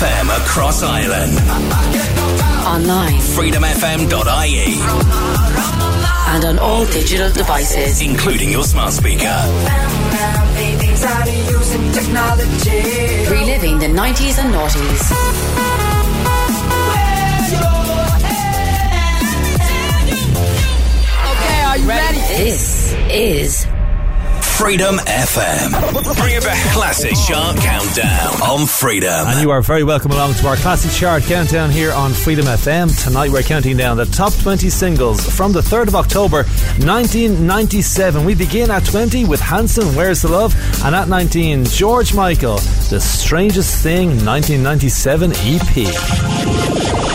FM across Ireland. Online. FreedomFM.ie. And on all digital devices, including your smart speaker. Reliving the 90s and noughties. Okay, are you ready? This is Freedom FM. Bring it back. Classic Chart Countdown on Freedom. And you are very welcome along to our Classic Chart Countdown here on Freedom FM. Tonight we're counting down the top 20 singles from the 3rd of October 1997. We begin at 20 with Hanson, Where's the Love? And at 19, George Michael, The Strangest Thing 1997 EP.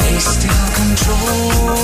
They still control.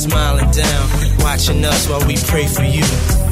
Smiling down, watching us while we pray for you.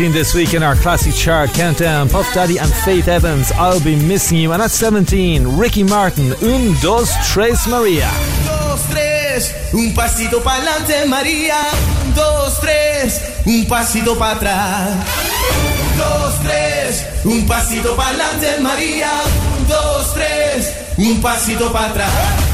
17 this week in our classic chart countdown. Puff Daddy and Faith Evans, I'll be missing you. And at 17, Ricky Martin, Un, dos, tres, Maria. Dos, tres, un pasito pa'lante, María. Dos, tres, un pasito para atrás. Dos, tres, un pasito pa'lante, María. Dos, tres, un pasito para atrás.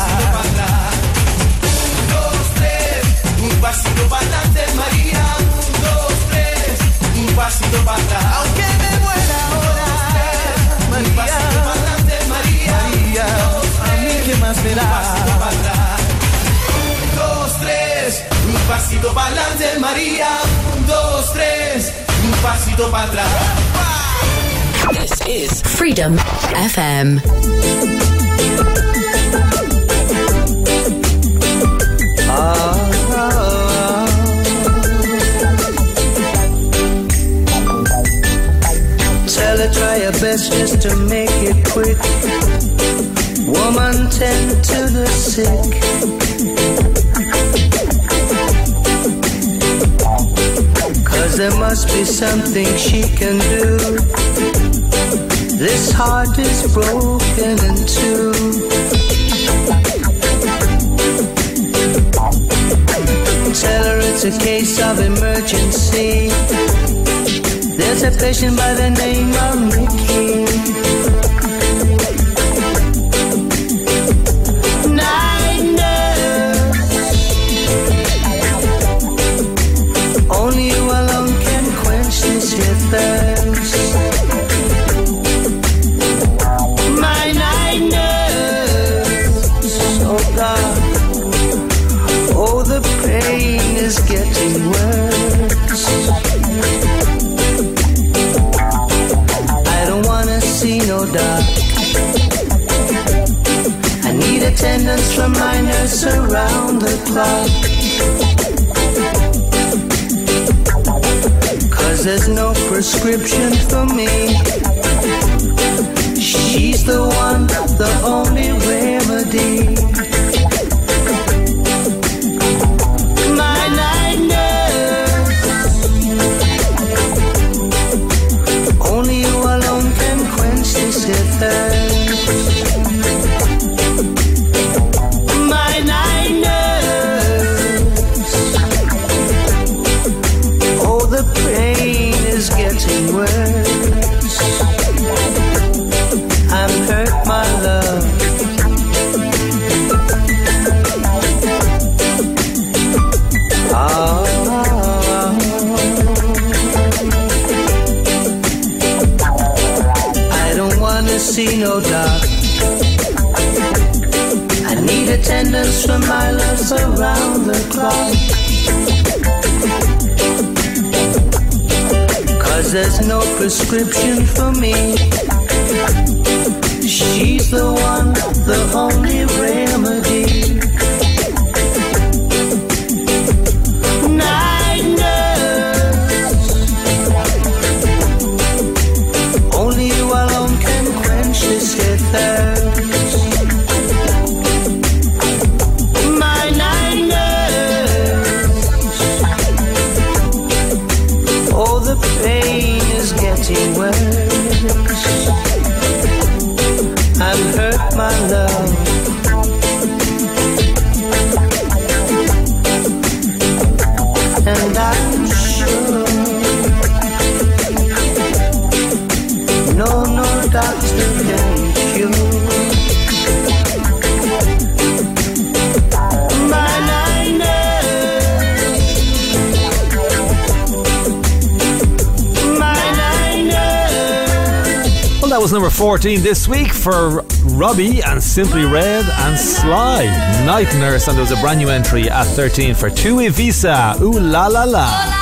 Un dos, tres, un pasito para María. Un, dos, tres, un pasito para. Aunque me María. Dos, tres, un pasito para María. Un, dos, tres, un pasito para. This is Freedom FM. Tell her try your best just to make it quick. Woman, tend to the sick. Cause there must be something she can do. This heart is broken in two. Tell her it's a case of emergency. There's a patient by the name of Mickey. Attendance nurse around the clock. Cause there's no prescription for me. She's the one, the only remedy. Cause there's no prescription for me. She's the one, the only remedy. That was number 14 this week for Robbie and Simply Red and Sly. Night Nurse, and there was a brand new entry at 13 for 2 Eivissa. Ooh la la la.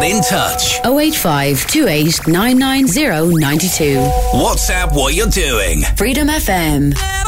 Get in touch. 085 28 990 92. WhatsApp what you're doing. Freedom FM.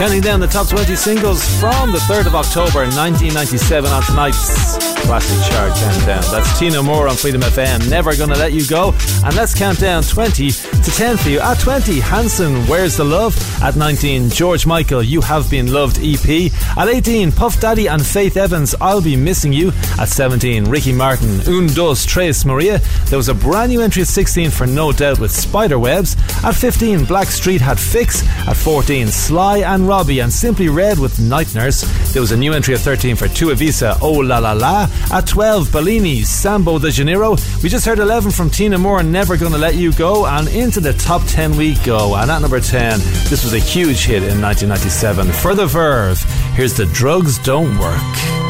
Counting down the top 20 singles from the 3rd of October 1997 on tonight's classic chart countdown. That's Tina Moore on Freedom FM, Never Gonna Let You Go. And let's count down 20 to 10 for you. At 20, Hanson, Where's the Love? At 19, George Michael, You Have Been Loved EP. At 18, Puff Daddy and Faith Evans, I'll Be Missing You. At 17, Ricky Martin, Un, Dos, Tres, Maria. There was a brand new entry at 16 for No Doubt with Spiderwebs. At 15, Blackstreet had Fix. At 14, Sly and Robbie and Simply Red with Night Nurse. There was a new entry at 13 for 2 Eivissa, Oh La La La. At 12, Bellini, Samba de Janeiro. We just heard 11 from Tina Moore, Never Gonna Let You Go. And into the top 10 we go. And at number 10, this was a huge hit in 1997 for The Verve. Here's The Drugs Don't Work.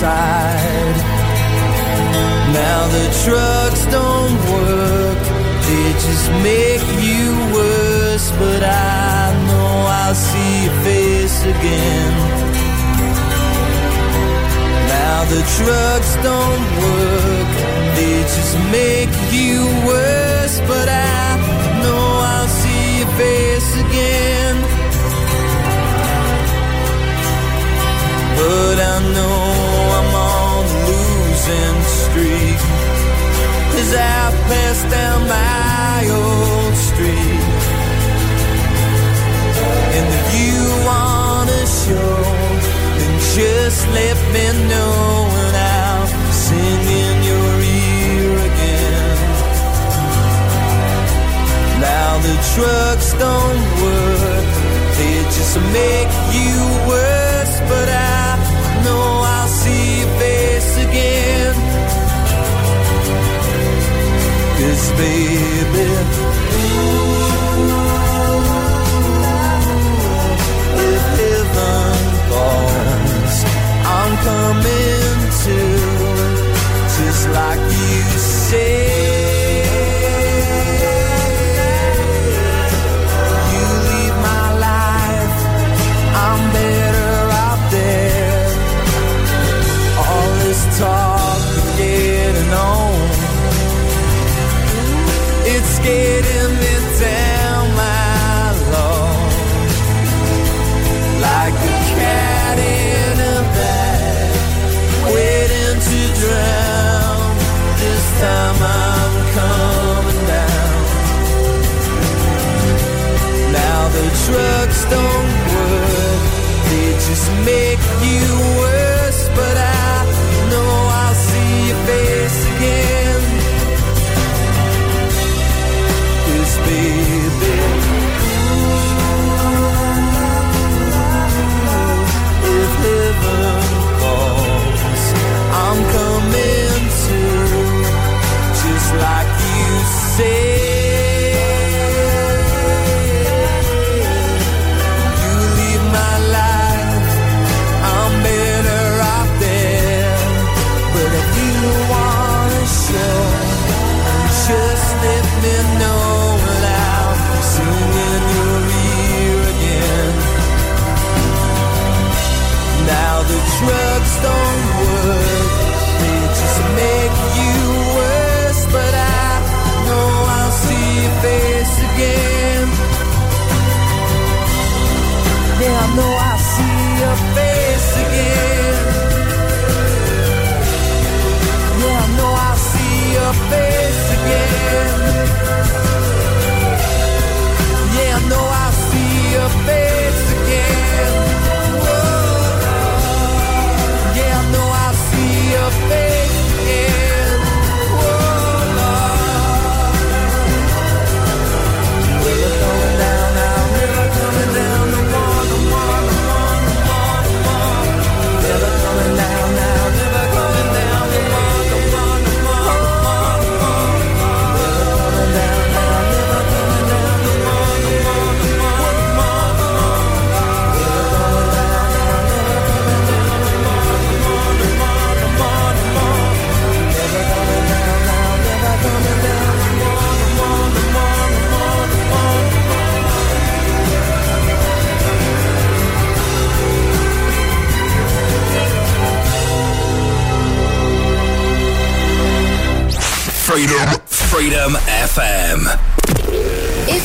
side. Now the drugs don't work, they just make you worse. But I know I'll see your face again. Now the drugs don't work, they just make you worse. But I I if you wanna show Then just let me know And I'll sing in your ear again. Now the don't work They just make you worse But I know Cause baby, coming to, just like you say. Drugs don't work, they just make you worse.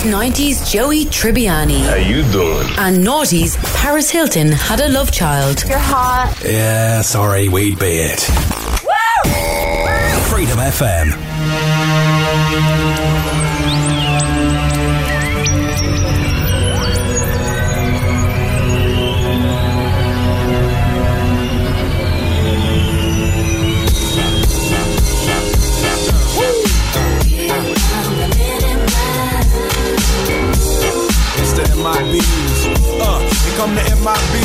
90s Joey Tribbiani How you doing? and noughties Paris Hilton had a love child. You're hot. Yeah, sorry, we'd be it. Freedom FM. Come the MIBs.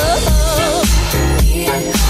Now.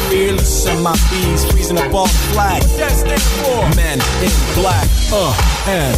Fearless. And my bees freezing up all the flag. What that for? Men in black. Uh, and.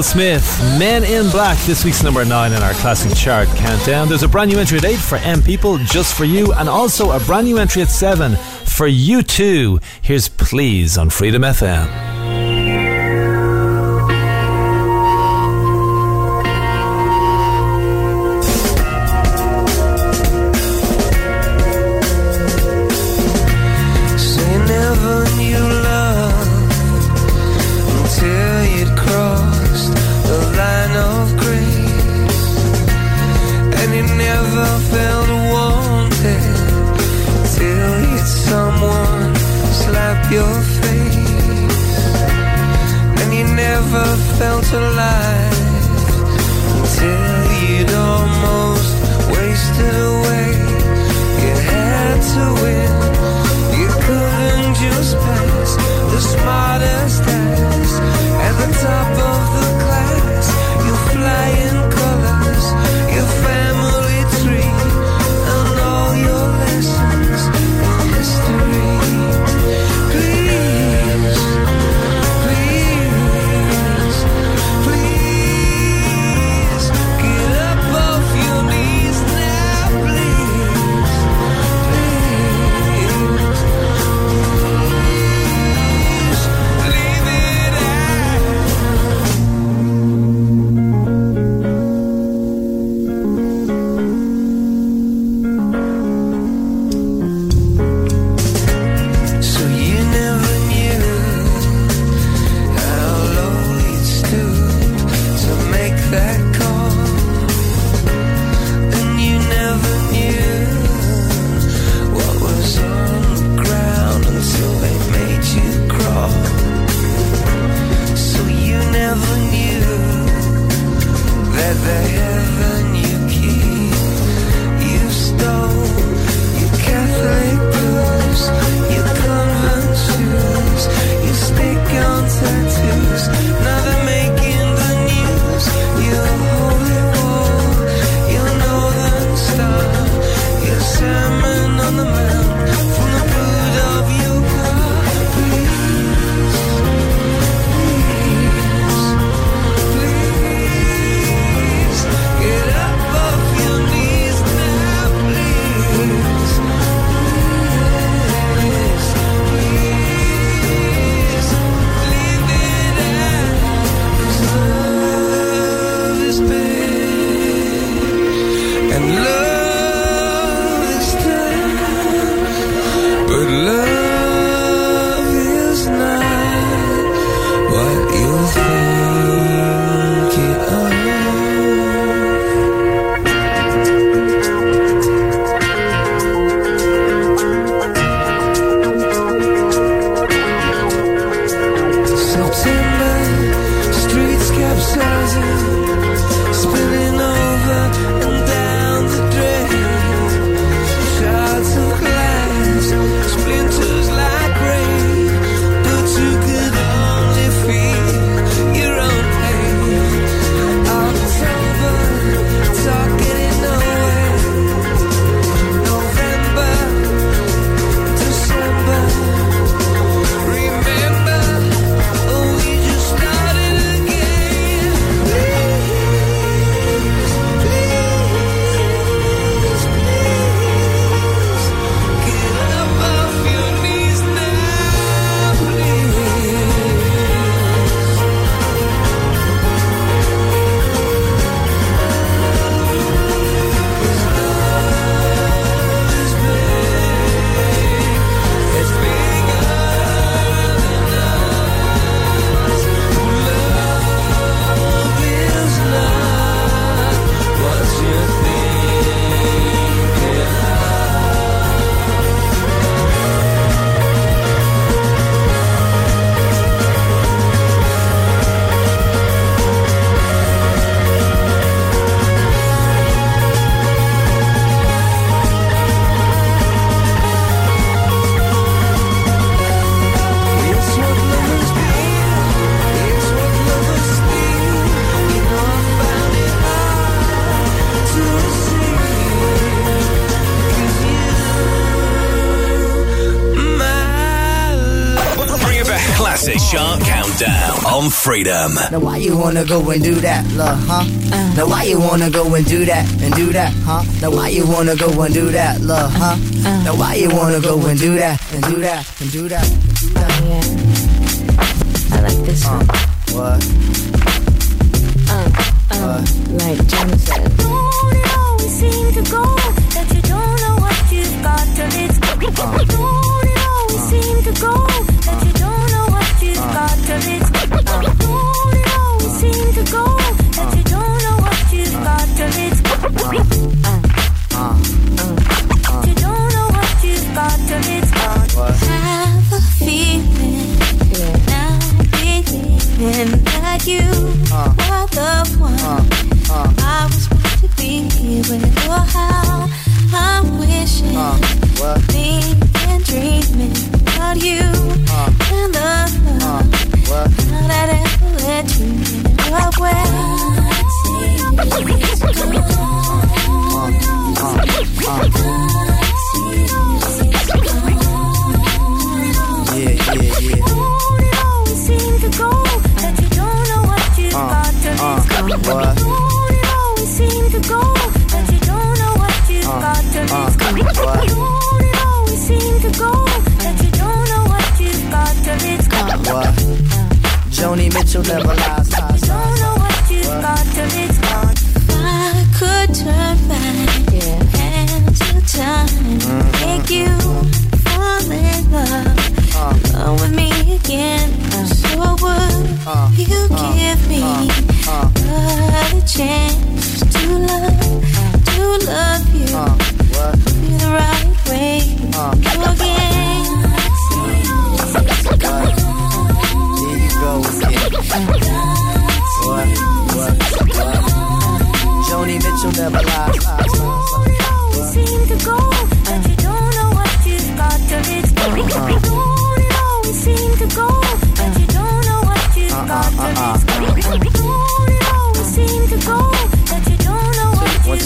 Will Smith, Men in Black, this week's number nine in our classic chart countdown. There's a brand new entry at eight for M People, just for you, and also a brand new entry at seven for U2. Here's Please on Freedom FM. Felt alive freedom. Now why you wanna go and do that, love, huh? Uh. Now why you wanna go and do that and do that, huh? Now why you wanna go and do that, love, huh? Uh. Uh. Now why you wanna go and do that and do that and do that? Oh, yeah, I like this uh, one. What? Uh. uh. like Joni said. Don't it always seem to go that you don't know what you've got till it's gone? Uh.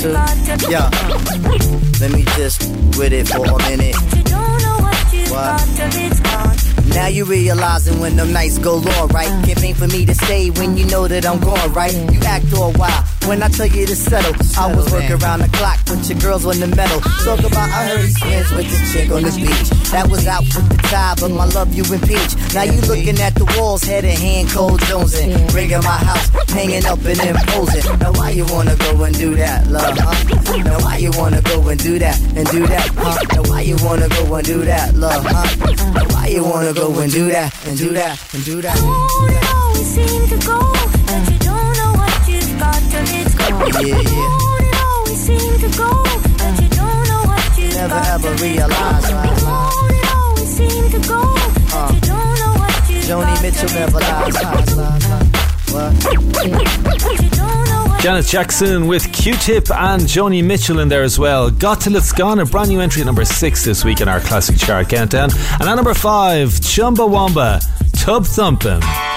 to? Yeah. Let me just with it for a minute. What? Now you realizing when them nights go long, right? Can't for me to stay when you know that I'm gone, right? You act all wild when I tell you to settle, settle I was working around the clock with your girls on the metal. Talk about ah. I heard his with the chick on the beach. That was out with the tie, but my love you impeach. Now you looking at the walls, head and hand, cold jonesing. Ringing my house, hanging up and imposing. Now why you wanna go and do that, love? Huh? Now why you wanna go and do that and do that? Huh? Now why you wanna go and do that, love? Huh? Now why you wanna go and do that and do that and do that? Oh, it always seem to go till it's gone. Yeah, yeah. Always to go, but you don't know what you never ever realize. Always to go, but uh. you don't know what you Joni Mitchell never lies. lies, lies, lies. Janet Jackson with Q-Tip and Joni Mitchell in there as well. Got till it's gone, a brand new entry number six this week in our classic chart countdown, and at number five, Chumbawamba, Tub Thumpin'.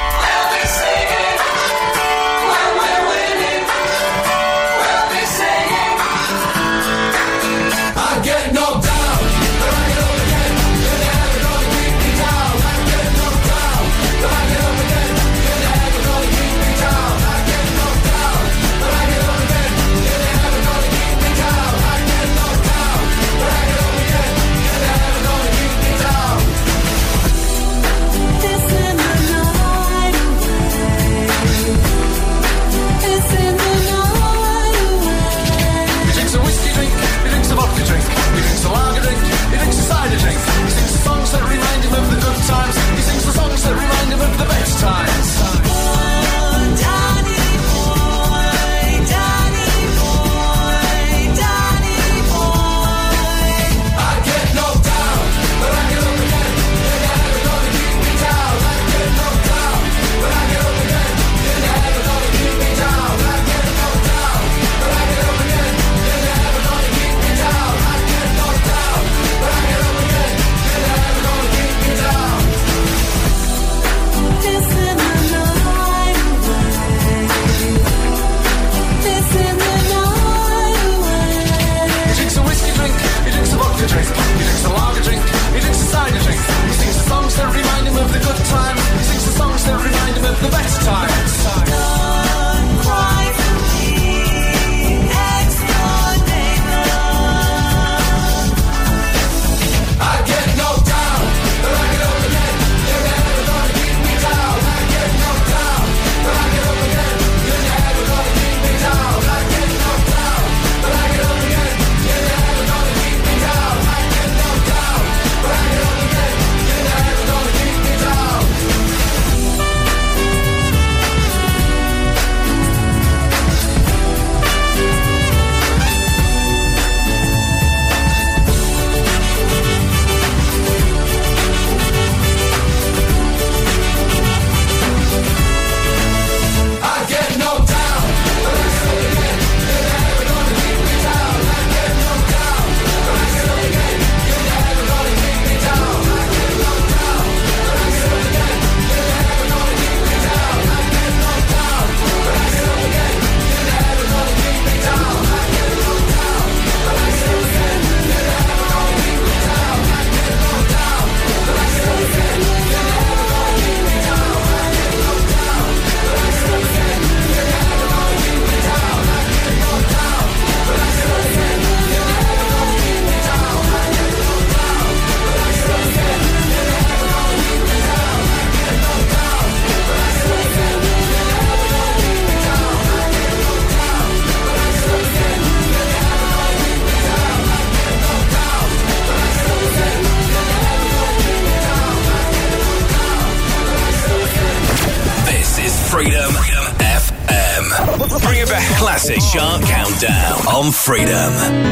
freedom.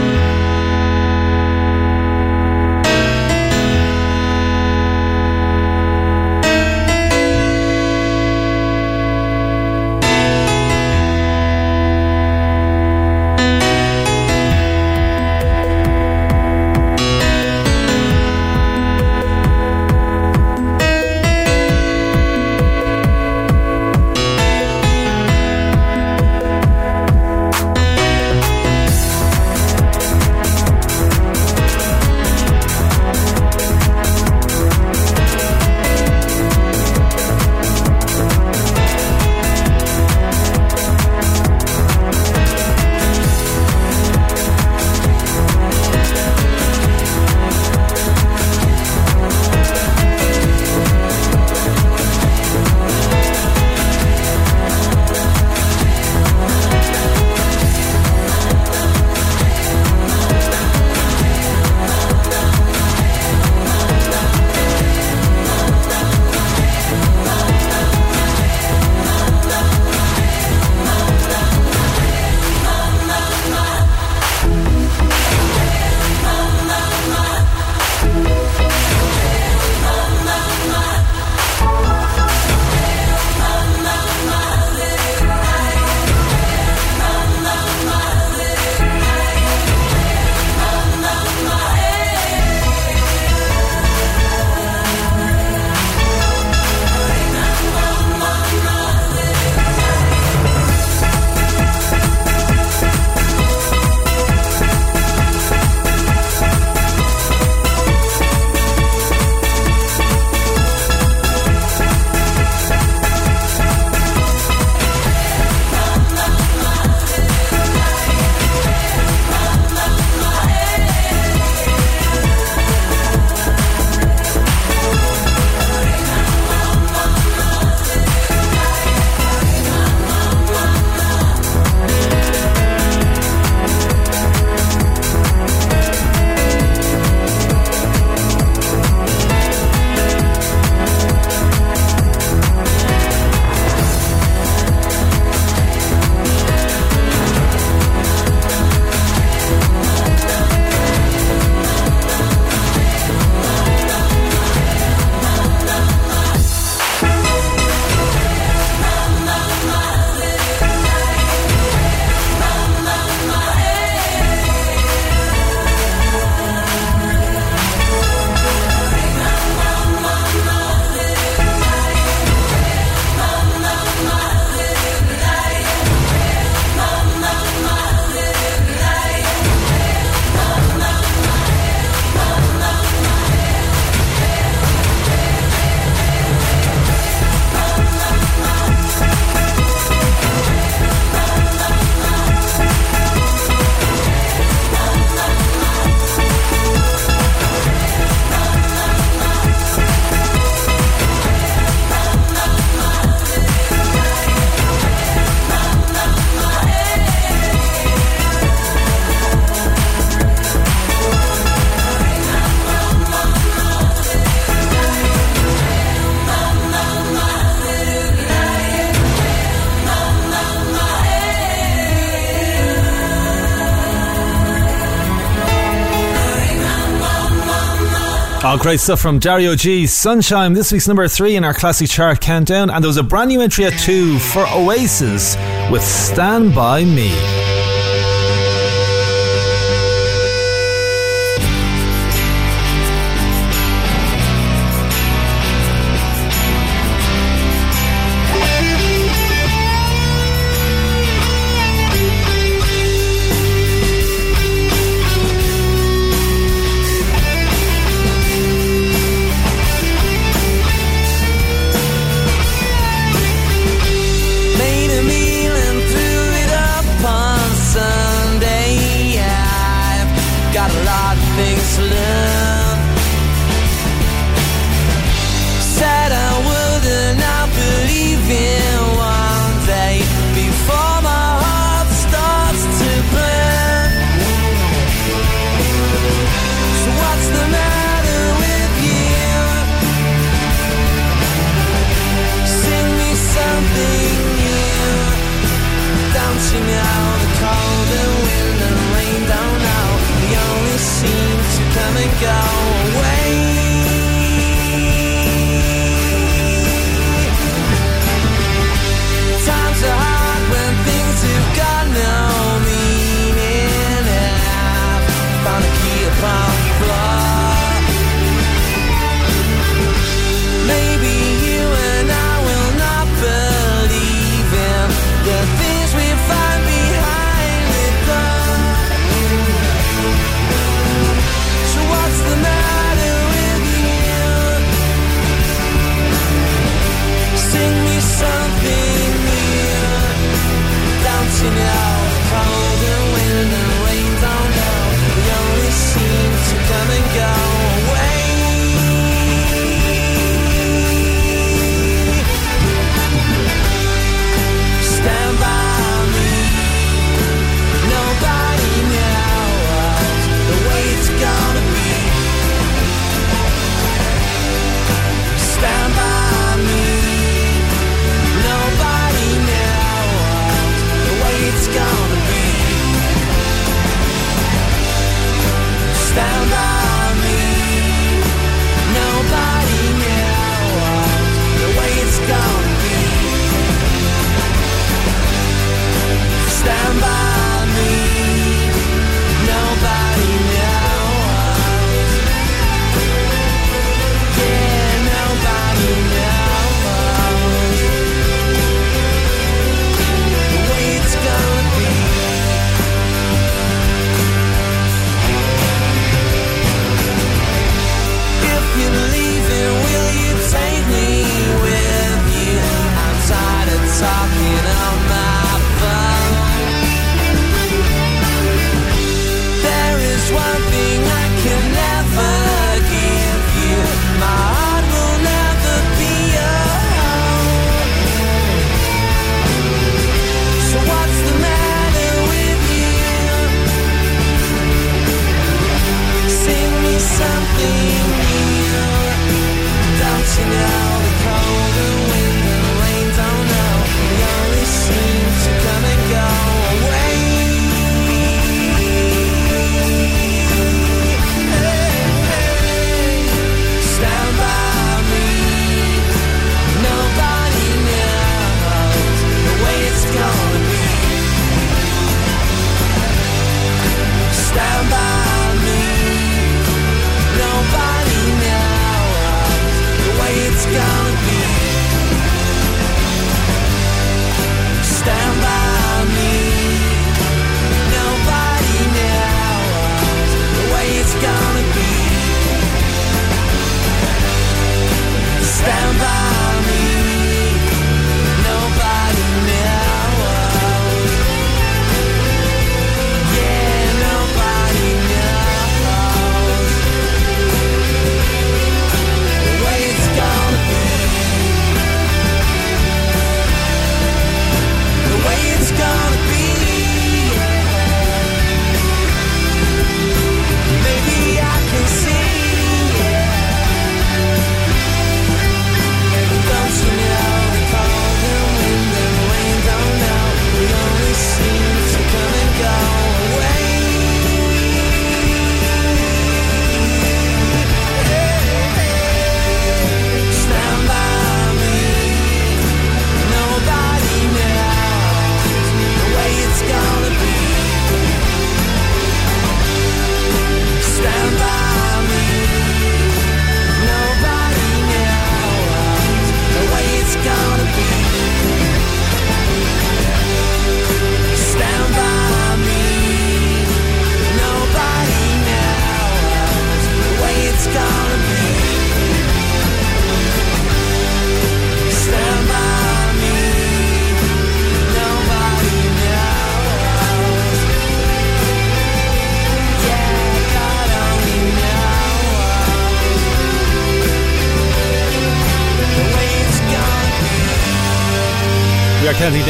Great stuff from Dario G. Sunshine, this week's number three in our classic chart countdown. And there was a brand new entry at two for Oasis with Stand By Me.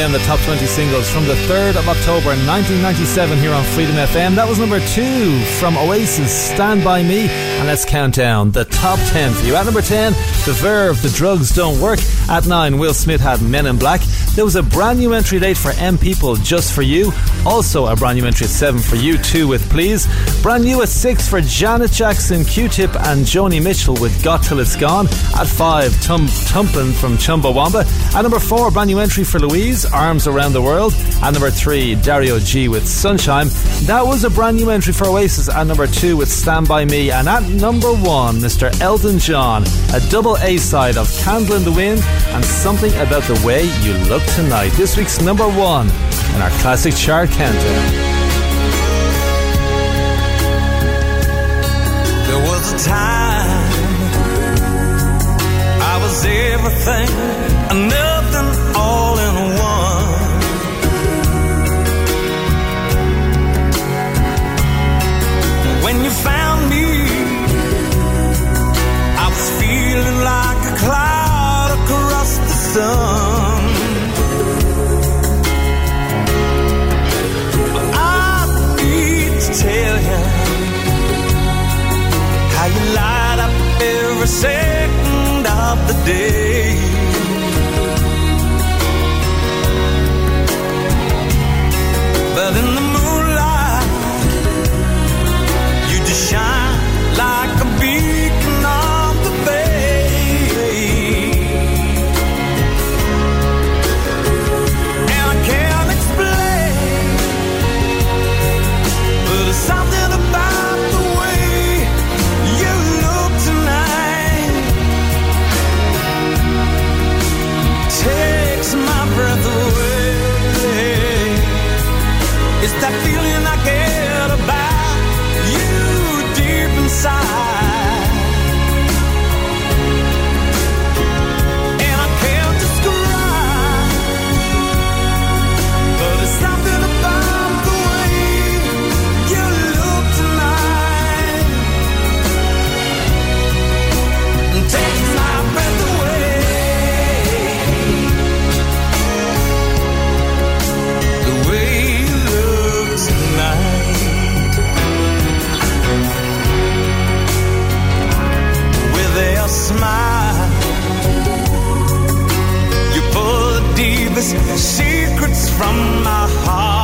Down the top 20 singles from the 3rd of October 1997 here on Freedom FM. That was number two from Oasis, Stand By Me. And let's count down the top 10 for you. At number 10, The Verve, The Drugs Don't Work. At 9, Will Smith had Men in Black. There was a brand new entry date for M People, Just For You. Also a brand new entry at 7 for U2 with Please. Brand new at 6 for Janet Jackson, Q-Tip and Joni Mitchell with Got Till It's Gone. At 5, Tub Thumpin' from Chumbawamba. At number 4, brand new entry for Louise, Arms Around the World. At number 3, Dario G with Sunshine. That was a brand new entry for Oasis at number 2 with Stand By Me. And at number 1, Mr. Elton John, a double A side of Candle in the Wind and Something About the Way You Look Tonight. This week's number 1 in our classic chart countdown. There was a time I was everything and nothing secrets from my heart.